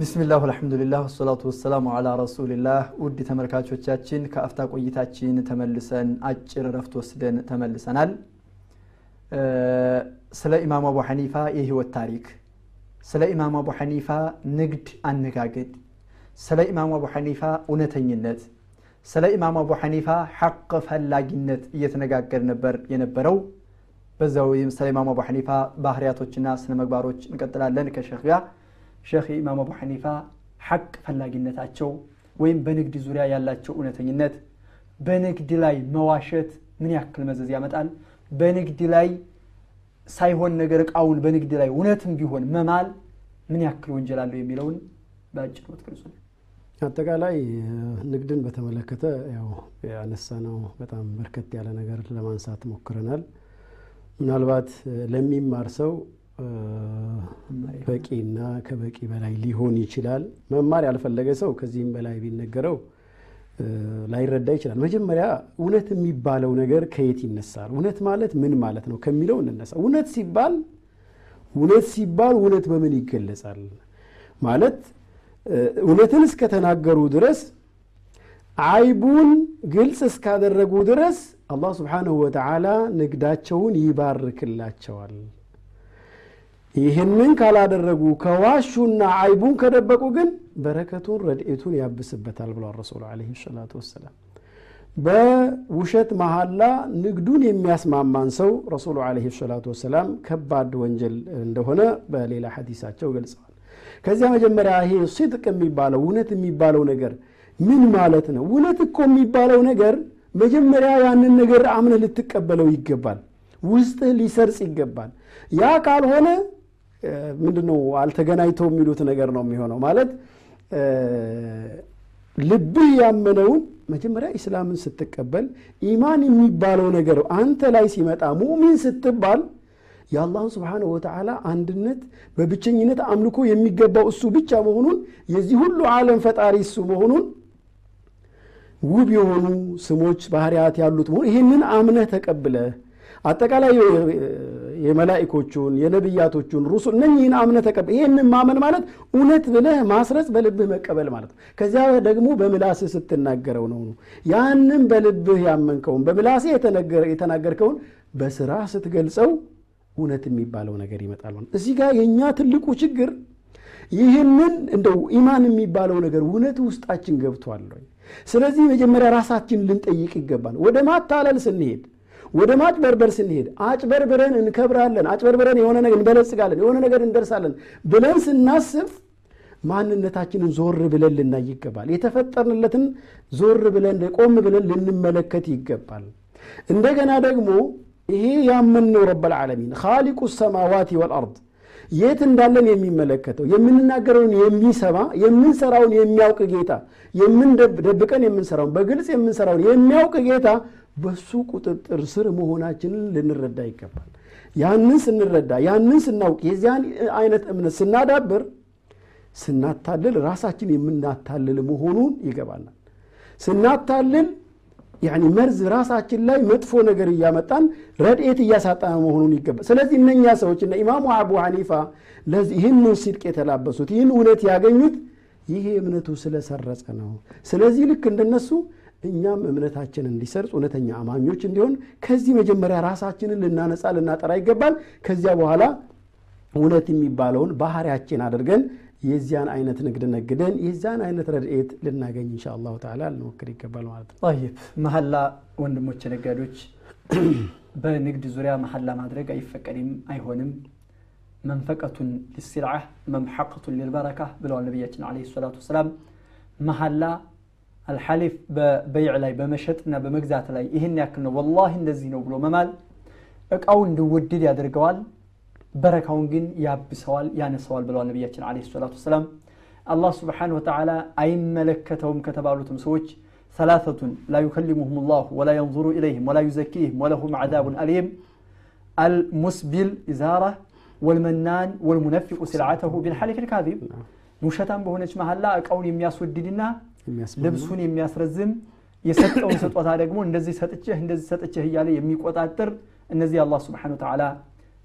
ቢስሚላህ አልሐምዱሊላህ ወሰላቱ ወሰላሙ አላ ረሱሊላህ። ውድ ተመልካቾቻችን ከአፍታ ቆይታችን ተመልሰን አጭር ረፍት ወስደን ተመልሰናል። ስለ ኢማም አቡ ሐኒፋ የህይወት ታሪክ ስለ ኢማም አቡ ሐኒፋ ንግድ አነጋገድ ስለ ኢማም አቡ ሐኒፋ እውነተኝነት ስለ ኢማም አቡ ሐኒፋ ሐቅ ፈላጊነት እየተነጋገር ነበር የነበረው። በዛው ስለ ኢማም አቡ ሐኒፋ ባህርያቶችና ስነ መግባሮች እንቀጥላለን ከሼክ ጋር ሼክ ኢማም አቡ ሐኒፋ ሐቅ ፈላጊነታቸው ወይም በንግድ ዙሪያ ያላቸው እውነተኝነት በንግድ ላይ መዋሸት ምን ያክል መዘዝ ያመጣል? በንግድ ላይ ሳይሆን ነገር እቃውን በንግድ ላይ እውነትም ቢሆን መማል ምን ያክል ወንጀል አለው የሚለውን በአጭሩ ትገልጹልን አጠቃላይ ንግድን በተመለከተ ያው ያነሳነው በጣም በርከት ያለ ነገር ለማንሳት ሞክረናል። ምናልባት ለሚማር ሰው በቂና ከበቂ በላይ ሊሆን ይችላል። መማር ያልፈለገ ሰው ከዚህም በላይ ቢነገረው ላይረዳ ይችላል። መጀመሪያ እውነት የሚባለው ነገር ከየት ይነሳል? እውነት ማለት ምን ማለት ነው ከሚለው እንነሳ። እውነት ሲባል እውነት ሲባል እውነት በምን ይገለጻል? ማለት እውነትን እስከተናገሩ ድረስ አይቡን ግልጽ እስካደረጉ ድረስ አላህ ስብሓንሁ ወተዓላ ንግዳቸውን ይባርክላቸዋል ይህንን ካላደረጉ ከዋሹና አይቡን ከደበቁ ግን በረከቱን ረድኤቱን ያብስበታል ብሏል ረሱሉ ለ ሰላቱ ወሰላም። በውሸት መሐላ ንግዱን የሚያስማማን ሰው ረሱሉ ለ ሰላቱ ወሰላም ከባድ ወንጀል እንደሆነ በሌላ ሐዲሳቸው ገልጸዋል። ከዚያ መጀመሪያ ይሄ ሲድቅ የሚባለው እውነት የሚባለው ነገር ምን ማለት ነው? እውነት እኮ የሚባለው ነገር መጀመሪያ ያንን ነገር አምነህ ልትቀበለው ይገባል። ውስጥህ ሊሰርጽ ይገባል። ያ ካልሆነ ምንድነው አልተገናኝተው የሚሉት ነገር ነው የሚሆነው። ማለት ልብህ ያመነውን መጀመሪያ ኢስላምን ስትቀበል ኢማን የሚባለው ነገር አንተ ላይ ሲመጣ ሙሚን ስትባል የአላህን ስብሓነ ወተዓላ አንድነት በብቸኝነት አምልኮ የሚገባው እሱ ብቻ መሆኑን የዚህ ሁሉ ዓለም ፈጣሪ እሱ መሆኑን ውብ የሆኑ ስሞች ባህርያት ያሉት መሆኑ ይህንን አምነህ ተቀብለህ አጠቃላይ የመላኢኮቹን የነቢያቶቹን ሩሱል እነኝህን አምነህ ተቀብለህ ይህንን ማመን ማለት እውነት ብለህ ማስረጽ በልብህ መቀበል ማለት ነው። ከዚያ ደግሞ በምላስህ ስትናገረው ነው ያንን በልብህ ያመንከውን በምላስህ የተናገርከውን በስራ ስትገልጸው እውነት የሚባለው ነገር ይመጣል ማለት እዚህ ጋር የእኛ ትልቁ ችግር ይህንን እንደው ኢማን የሚባለው ነገር እውነት ውስጣችን ገብቷል ስለዚህ መጀመሪያ ራሳችን ልንጠይቅ ይገባል። ወደ ማታለል ስንሄድ ወደ ማጭበርበር ስንሄድ አጭበርብረን እንከብራለን አጭበርብረን የሆነ ነገር እንበለጽጋለን የሆነ ነገር እንደርሳለን ብለን ስናስብ ማንነታችንን ዞር ብለን ልናይ ይገባል። የተፈጠርንለትን ዞር ብለን ቆም ብለን ልንመለከት ይገባል። እንደገና ደግሞ ይሄ ያመንነው ረበልዓለሚን ካሊቁ ሰማዋት ወልአርድ የት እንዳለን የሚመለከተው የምንናገረውን የሚሰማ የምንሰራውን የሚያውቅ ጌታ ደብቀን የምንሰራውን በግልጽ የምንሰራውን የሚያውቅ ጌታ በሱ ቁጥጥር ስር መሆናችንን ልንረዳ ይገባል። ያንን ስንረዳ ያንን ስናውቅ የዚያን አይነት እምነት ስናዳብር ስናታልል ራሳችን የምናታልል መሆኑን ይገባናል። ስናታልል ያኒ መርዝ ራሳችን ላይ መጥፎ ነገር እያመጣን ረድኤት እያሳጣን መሆኑን ይገባል። ስለዚህ እነኛ ሰዎች እነ ኢማሙ አቡ ሐኒፋ ይህንን ሲድቅ የተላበሱት ይህን እውነት ያገኙት ይሄ እምነቱ ስለሰረጸ ነው። ስለዚህ ልክ እንደነሱ እኛም እምነታችን እንዲሰርጽ እውነተኛ አማኞች እንዲሆን ከዚህ መጀመሪያ ራሳችንን ልናነጻ ልናጠራ ይገባል። ከዚያ በኋላ እውነት የሚባለውን ባህሪያችን አድርገን የዚያን አይነት ንግድ ነግደን የዚያን አይነት ረድኤት ልናገኝ እንሻ አላሁ ተዓላ ልንሞክር ይገባል ማለት ነው። ጠይብ። መሐላ ወንድሞች ነጋዴዎች በንግድ ዙሪያ መሐላ ማድረግ አይፈቀድም አይሆንም። መንፈቀቱን ሊስልዓ መምሐቀቱን ሊልበረካ ብለዋል ነቢያችን ለ ሰላቱ ወሰላም። መሐላ አልሐሊፍ በበይዕ ላይ በመሸጥና በመግዛት ላይ ይህን ያክል ነው። ወላሂ እንደዚህ ነው ብሎ መማል። እቃው እንዲወድድ ያደርገዋል በረካውን ግን ያብሰዋል ያነሰዋል ብለዋል ነቢያችን አለ ሰላቱ ወሰላም አላህ ስብሓን ወተላ አይመለከተውም ከተባሉትም ሰዎች ሰላተቱን ላ ዩከሊሙሁም ላሁ ወላ የንظሩ ኢለይህም ወላ ዩዘኪህም ወለሁም ዓዛቡን አሊም አልሙስቢል ኢዛራ ወልመናን ወልሙነፊቁ ስልዓተሁ ቢልሓሊፍ ልካዚብ ውሸታም በሆነች መሀላ እቃውን የሚያስወድድና ልብሱን የሚያስረዝም የሰጠውን ስጦታ ደግሞ እንደዚህ ሰጥቼህ እንደዚህ ሰጥቼህ እያለ የሚቆጣጠር እነዚህ አላህ ስብሓን ወተላ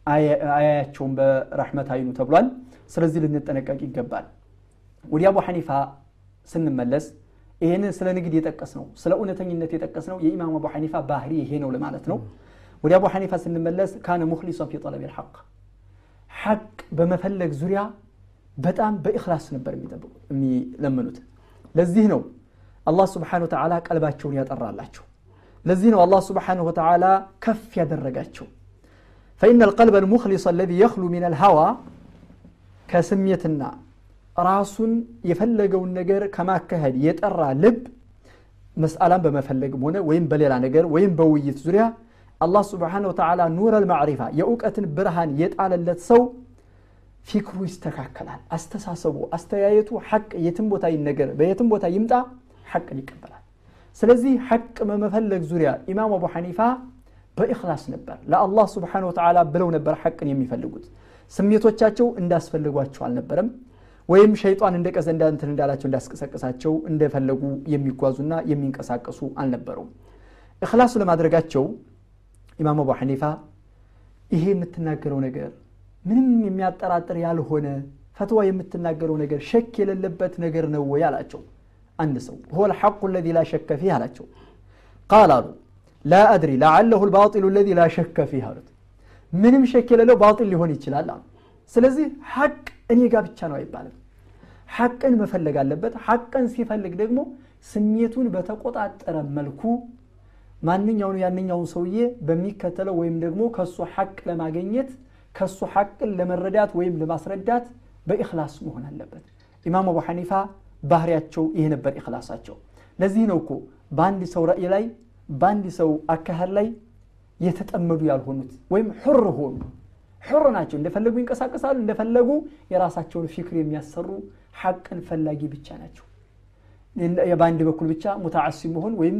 አያያቸውን በረሕመት አይኑ ተብሏል። ስለዚህ ልንጠነቀቅ ይገባል። ወደ አቡ ሐኒፋ ስንመለስ ይህንን ስለ ንግድ የጠቀስ ነው ስለ እውነተኝነት የጠቀስ ነው የኢማም አቡ ሐኒፋ ባህሪ ይሄ ነው ለማለት ነው። ወደ አቡ ሐኒፋ ስንመለስ ካነ ሙክሊሶን ፊ ጠለብ ልሐቅ ሐቅ በመፈለግ ዙሪያ በጣም በኢኽላስ ነበር የሚለምኑት። ለዚህ ነው አላህ ስብሓን ወተዓላ ቀልባቸውን ያጠራላቸው። ለዚህ ነው አላህ ስብሓንሁ ወተዓላ ከፍ ያደረጋቸው ፈኢነ ልቀልበ ልሙክሊስ አለዚ የኽሉ ምን ልሀዋ ከስሜትና ራሱን የፈለገውን ነገር ከማካሄድ የጠራ ልብ መስአላን በመፈለግም ሆነ ወይም በሌላ ነገር ወይም በውይይት ዙሪያ አላህ ስብሓን ወተዓላ ኑረ ልማዕሪፋ የእውቀትን ብርሃን የጣለለት ሰው ፊክሩ ይስተካከላል አስተሳሰቡ አስተያየቱ ሐቅ የትም ቦታ ይነገር በየትም ቦታ ይምጣ ሐቅን ይቀበላል ስለዚህ ሐቅ በመፈለግ ዙሪያ ኢማም አቡ ሐኒፋ በኢኽላስ ነበር። ለአላህ ስብሓን ወተዓላ ብለው ነበር ሐቅን የሚፈልጉት። ስሜቶቻቸው እንዳስፈልጓቸው አልነበረም። ወይም ሸይጣን እንደ ቀዘ እንዳንትን እንዳላቸው እንዳስቀሰቀሳቸው እንደፈለጉ የሚጓዙና የሚንቀሳቀሱ አልነበሩም። እክላሱ ለማድረጋቸው ኢማም አቡ ሐኒፋ ይሄ የምትናገረው ነገር ምንም የሚያጠራጥር ያልሆነ ፈትዋ የምትናገረው ነገር ሸክ የሌለበት ነገር ነው ወይ አላቸው። አንድ ሰው ሆ ልሐቁ ለዚ ላ ሸከ ፊህ አላቸው። ቃል አሉ። ላአድሪ አድሪ ለዓለሁ ልባጢሉ ለዚ ላ ፊህ አሉት። ምንም ሸክ የሌለው ባጢል ሊሆን ይችላል አሉ። ስለዚህ ሐቅ እኔ ጋር ብቻ ነው አይባልም። ሐቅን መፈለግ አለበት። ሐቅን ሲፈልግ ደግሞ ስሜቱን በተቆጣጠረ መልኩ ማንኛውን ያንኛውን ሰውዬ በሚከተለው ወይም ደግሞ ከሱ ሐቅ ለማገኘት ከሱ ሐቅን ለመረዳት ወይም ለማስረዳት በኢኽላስ መሆን አለበት። ኢማም አቡ ሐኒፋ ባህሪያቸው ይሄ ነበር ኢኽላሳቸው። ለዚህ ነው እኮ በአንድ ሰው ረእይ ላይ በአንድ ሰው አካሄድ ላይ የተጠመዱ ያልሆኑት ወይም ሑር ሆኑ። ሑር ናቸው። እንደፈለጉ ይንቀሳቀሳሉ እንደፈለጉ የራሳቸውን ፊክር የሚያሰሩ ሐቅን ፈላጊ ብቻ ናቸው። በአንድ በኩል ብቻ ሙተዓሲብ መሆን ወይም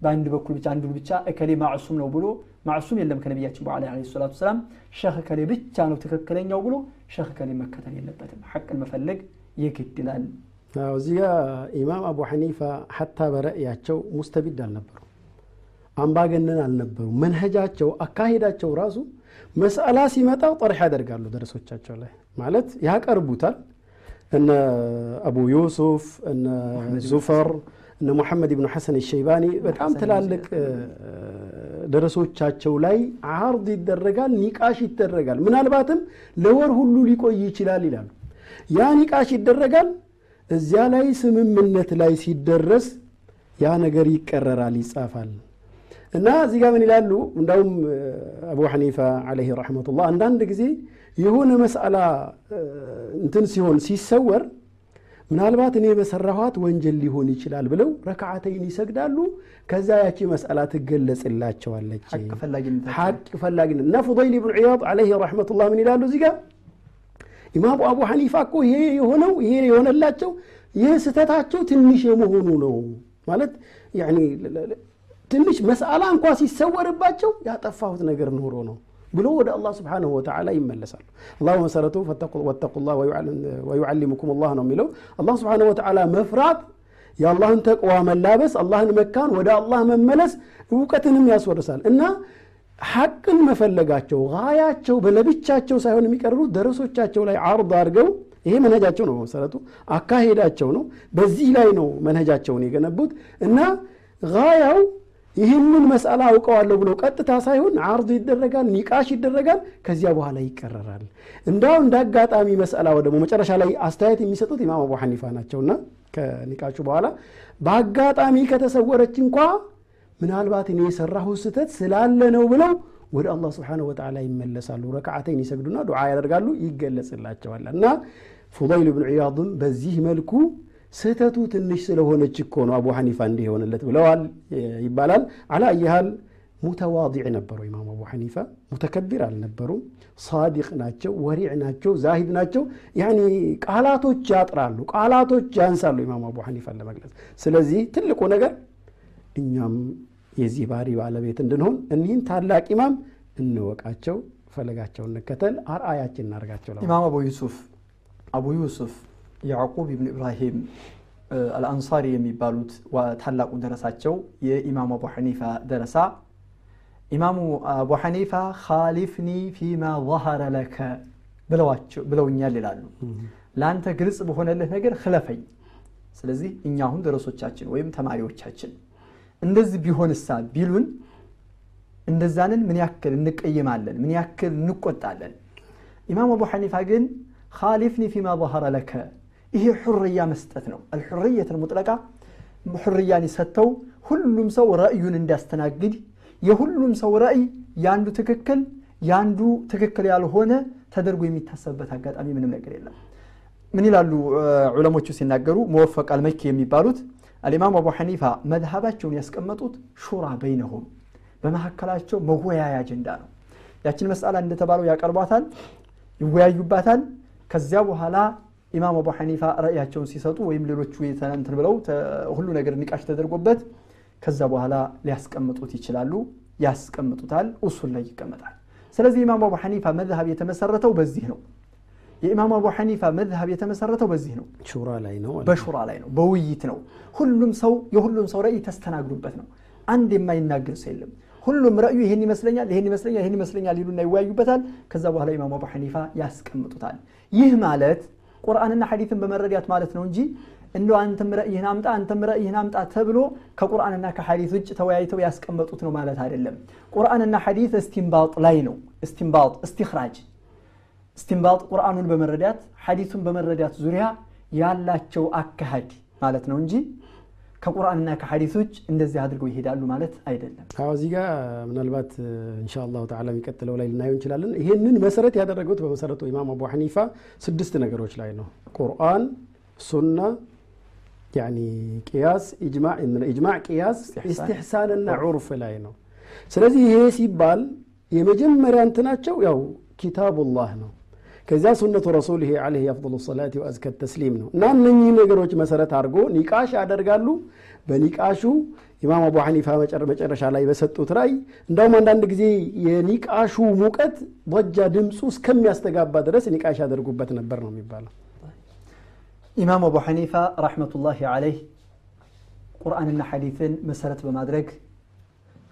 በአንድ በኩል ብቻ አንዱን ብቻ እከሌ ማዕሱም ነው ብሎ ማዕሱም የለም ከነቢያችን በኋላ ለ ሰላቱ ሰላም ሸህ እከሌ ብቻ ነው ትክክለኛው ብሎ ሸህ እከሌ መከተል የለበትም። ሐቅን መፈለግ የግድላል እዚህ ጋ ኢማም አቡ ሐኒፋ ሐታ በረእያቸው ሙስተቢድ አልነበሩ አምባገነን አልነበሩ መንሀጃቸው አካሄዳቸው ራሱ መስአላ ሲመጣው ጠርሕ ያደርጋሉ ደረሶቻቸው ላይ ማለት ያቀርቡታል። እነ አቡ ዩሱፍ እነ ዙፈር እነ ሙሐመድ ብኑ ሐሰን ሸይባኒ በጣም ትላልቅ ደረሶቻቸው ላይ አርድ ይደረጋል ኒቃሽ ይደረጋል። ምናልባትም ለወር ሁሉ ሊቆይ ይችላል ይላሉ። ያ ኒቃሽ ይደረጋል እዚያ ላይ ስምምነት ላይ ሲደረስ ያ ነገር ይቀረራል ይጻፋል እና እዚህ ጋር ምን ይላሉ? እንዳውም አቡ ሐኒፋ ዓለይህ ረሕመቱላህ አንዳንድ ጊዜ የሆነ መስአላ እንትን ሲሆን ሲሰወር ምናልባት እኔ በሰራኋት ወንጀል ሊሆን ይችላል ብለው ረክዓተይን ይሰግዳሉ። ከዛ ያቺ መስአላ ትገለጽላቸዋለች። ሐቅ ፈላጊነት እና ፉضይል ብን ዒያድ ዓለይህ ረሕመቱላህ ምን ይላሉ እዚህ ጋር? ኢማሙ አቡ ሐኒፋ እኮ ይሄ የሆነው ይሄ የሆነላቸው ይህ ስህተታቸው ትንሽ የመሆኑ ነው ማለት ትንሽ መስአላ እንኳ ሲሰወርባቸው ያጠፋሁት ነገር ኖሮ ነው ብሎ ወደ አላህ ስብሓንሁ ወተዓላ ይመለሳሉ። አላሁ መሰረቱ ወተቁላህ ወዩዓሊሙኩም ላህ ነው የሚለው። አላህ ስብሓንሁ ወተዓላ መፍራት የአላህን ተቅዋ መላበስ አላህን መካን ወደ አላህ መመለስ እውቀትንም ያስወርሳል። እና ሐቅን መፈለጋቸው ጋያቸው በለብቻቸው ሳይሆን የሚቀርቡት ደረሶቻቸው ላይ አርድ አድርገው ይሄ መንሀጃቸው ነው መሰረቱ አካሄዳቸው ነው። በዚህ ላይ ነው መንሀጃቸውን የገነቡት። እና ጋያው ይህንን መስአላ አውቀዋለሁ ብሎ ቀጥታ ሳይሆን አርድ ይደረጋል ኒቃሽ ይደረጋል ከዚያ በኋላ ይቀረራል። እንዳው እንደ አጋጣሚ መስአላው ደግሞ መጨረሻ ላይ አስተያየት የሚሰጡት ኢማም አቡ ሐኒፋ ናቸውና ከኒቃሹ በኋላ በአጋጣሚ ከተሰወረች እንኳ ምናልባት እኔ የሰራሁ ስህተት ስላለ ነው ብለው ወደ አላህ ስብሓንሁ ወተዓላ ይመለሳሉ። ረክዓተይን ይሰግዱና ዱዓ ያደርጋሉ ይገለጽላቸዋል። እና ፉضይል ብን ዒያድም በዚህ መልኩ ስህተቱ ትንሽ ስለሆነች እኮ ነው አቡ ሐኒፋ እንዲህ የሆነለት ብለዋል ይባላል። አላ አየሃል ሙተዋዲዕ ነበሩ ኢማም አቡ ሐኒፋ። ሙተከቢር አልነበሩም ሳዲቅ ናቸው ወሪዕ ናቸው ዛሂድ ናቸው። ያኒ ቃላቶች ያጥራሉ ቃላቶች ያንሳሉ ኢማም አቡ ሐኒፋን ለመግለጽ። ስለዚህ ትልቁ ነገር እኛም የዚህ ባህሪ ባለቤት እንድንሆን እኒህን ታላቅ ኢማም እንወቃቸው ፈለጋቸው እንከተል አርአያችን እናርጋቸው ኢማም አቡ ዩሱፍ አቡ ዩሱፍ ያዕቁብ ብን ኢብራሂም አልአንሳሪ የሚባሉት ታላቁ ደረሳቸው የኢማሙ አቡ ሐኒፋ ደረሳ ኢማሙ አቡ ሐኒፋ ካሊፍኒ ፊማ ظهረ ለከ ብለውኛል ይላሉ ለአንተ ግልጽ በሆነልህ ነገር ክለፈኝ ስለዚህ እኛ አሁን ደረሶቻችን ወይም ተማሪዎቻችን እንደዚህ ቢሆንሳ ቢሉን እንደዛንን ምን ያክል እንቀይማለን ምን ያክል እንቆጣለን ኢማም አቡ ሐኒፋ ግን ካሊፍኒ ፊማ ظهረ ለከ ይሄ ሑርያ መስጠት ነው። አልሑርየት ሙጥለቃ ሑርያን ሰጥተው ሁሉም ሰው ረእዩን እንዲያስተናግድ የሁሉም ሰው ረእይ የአንዱ ትክክል የአንዱ ትክክል ያልሆነ ተደርጎ የሚታሰብበት አጋጣሚ ምንም ነገር የለም። ምን ይላሉ? ዑለሞቹ ሲናገሩ መወፈቅ አልመኪ የሚባሉት አልኢማም አቡ ሐኒፋ መዝሃባቸውን ያስቀመጡት ሹራ በይነሁም በመካከላቸው መወያያ አጀንዳ ነው። ያችን መስአላ እንደተባለው ያቀርቧታል ይወያዩባታል። ከዚያ በኋላ ኢማም አቡ ሐኒፋ ረእያቸውን ሲሰጡ ወይም ሌሎቹ እንትን ብለው ሁሉ ነገር ንቃሽ ተደርጎበት ከዛ በኋላ ሊያስቀምጡት ይችላሉ ያስቀምጡታል ኡሱል ላይ ይቀመጣል። ስለዚህ ኢማም አቡ ሐኒፋ መዝሃብ የተመሰረተው በዚህ ነው። የኢማም አቡ ሐኒፋ መዝሃብ የተመሰረተው በዚህ ነው። ሹራ ላይ ነው በሹራ ላይ ነው በውይይት ነው። ሁሉም ሰው የሁሉም ሰው ረእይ ተስተናግዱበት ነው። አንድ የማይናገር ሰው የለም። ሁሉም ረእዩ ይህን ይመስለኛል ይህን ይመስለኛል ይህን ይመስለኛል ይሉና ይወያዩበታል። ከዛ በኋላ ኢማም አቡ ሐኒፋ ያስቀምጡታል። ይህ ማለት ቁርአንና ሐዲትን በመረዳት ማለት ነው እንጂ እንደ አንተም ረእይህን አምጣ አንተም ረእይህን አምጣ ተብሎ ከቁርአንና ከሐዲት ውጭ ተወያይተው ያስቀመጡት ነው ማለት አይደለም። ቁርአንና ሐዲት እስቲንባጥ ላይ ነው። እስቲንባጥ እስቲኽራጅ። እስቲንባጥ ቁርአኑን በመረዳት ሐዲቱን በመረዳት ዙሪያ ያላቸው አካሃድ ማለት ነው እንጂ ከቁርአንና ከሐዲስ ውጭ እንደዚህ አድርገው ይሄዳሉ ማለት አይደለም። አዎ እዚህ ጋር ምናልባት እንሻ አላሁ ተዓላ የሚቀጥለው ላይ ልናየው እንችላለን። ይህንን መሰረት ያደረጉት በመሰረቱ ኢማም አቡ ሐኒፋ ስድስት ነገሮች ላይ ነው። ቁርአን ሱና ያኒ ቅያስ ኢጅማዕ ቅያስ ኢስትሕሳንና ዑርፍ ላይ ነው። ስለዚህ ይሄ ሲባል የመጀመሪያ እንትናቸው ያው ኪታቡላህ ነው ከዚያ ሱነቱ ረሱልህ ዓለይሂ አፍضሉ ሰላት ወአዝከ ተስሊም ነው። እና እነኚህ ነገሮች መሰረት አድርጎ ኒቃሽ ያደርጋሉ። በኒቃሹ ኢማም አቡ ሐኒፋ መጨረሻ ላይ በሰጡት ራይ እንዳውም አንዳንድ ጊዜ የኒቃሹ ሙቀት ضጃ ድምፁ እስከሚያስተጋባ ድረስ ኒቃሽ ያደርጉበት ነበር ነው የሚባለው። ኢማም አቡ ሐኒፋ ረሕመቱላሂ ዓለይህ ቁርአንና ሐዲትን መሰረት በማድረግ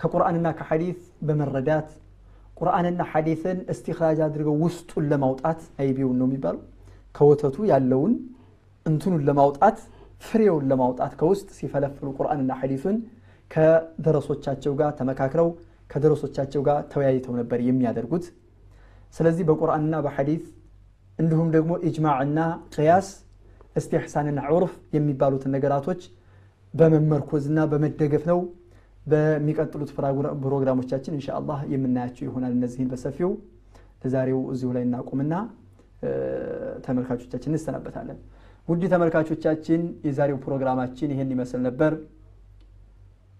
ከቁርአንና ከሐዲት በመረዳት ቁርአንና ሐዲትን እስቲኽራጅ አድርገው ውስጡን ለማውጣት አይቢውን ነው የሚባለው። ከወተቱ ያለውን እንትኑን ለማውጣት ፍሬውን ለማውጣት ከውስጥ ሲፈለፍሉ ቁርአንና ሐዲሱን ከደረሶቻቸው ጋር ተመካክረው ከደረሶቻቸው ጋር ተወያይተው ነበር የሚያደርጉት። ስለዚህ በቁርአንና በሐዲት እንዲሁም ደግሞ ኢጅማዕና ቅያስ እስትሕሳንና ዑርፍ የሚባሉትን ነገራቶች በመመርኮዝና በመደገፍ ነው በሚቀጥሉት ፕሮግራሞቻችን እንሻ አላህ የምናያቸው ይሆናል። እነዚህን በሰፊው ለዛሬው እዚሁ ላይ እናቁምና ተመልካቾቻችን እንሰናበታለን። ውድ ተመልካቾቻችን የዛሬው ፕሮግራማችን ይሄን ይመስል ነበር።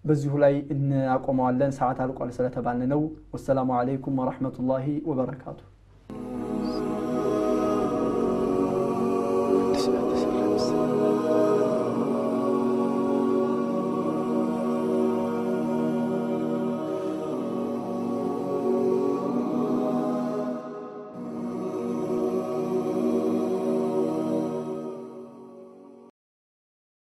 በዚሁ ላይ እናቆመዋለን። ሰዓት አልቋል ስለተባልን ነው ወሰላሙ አለይኩም ወረሕመቱላሂ ወበረካቱ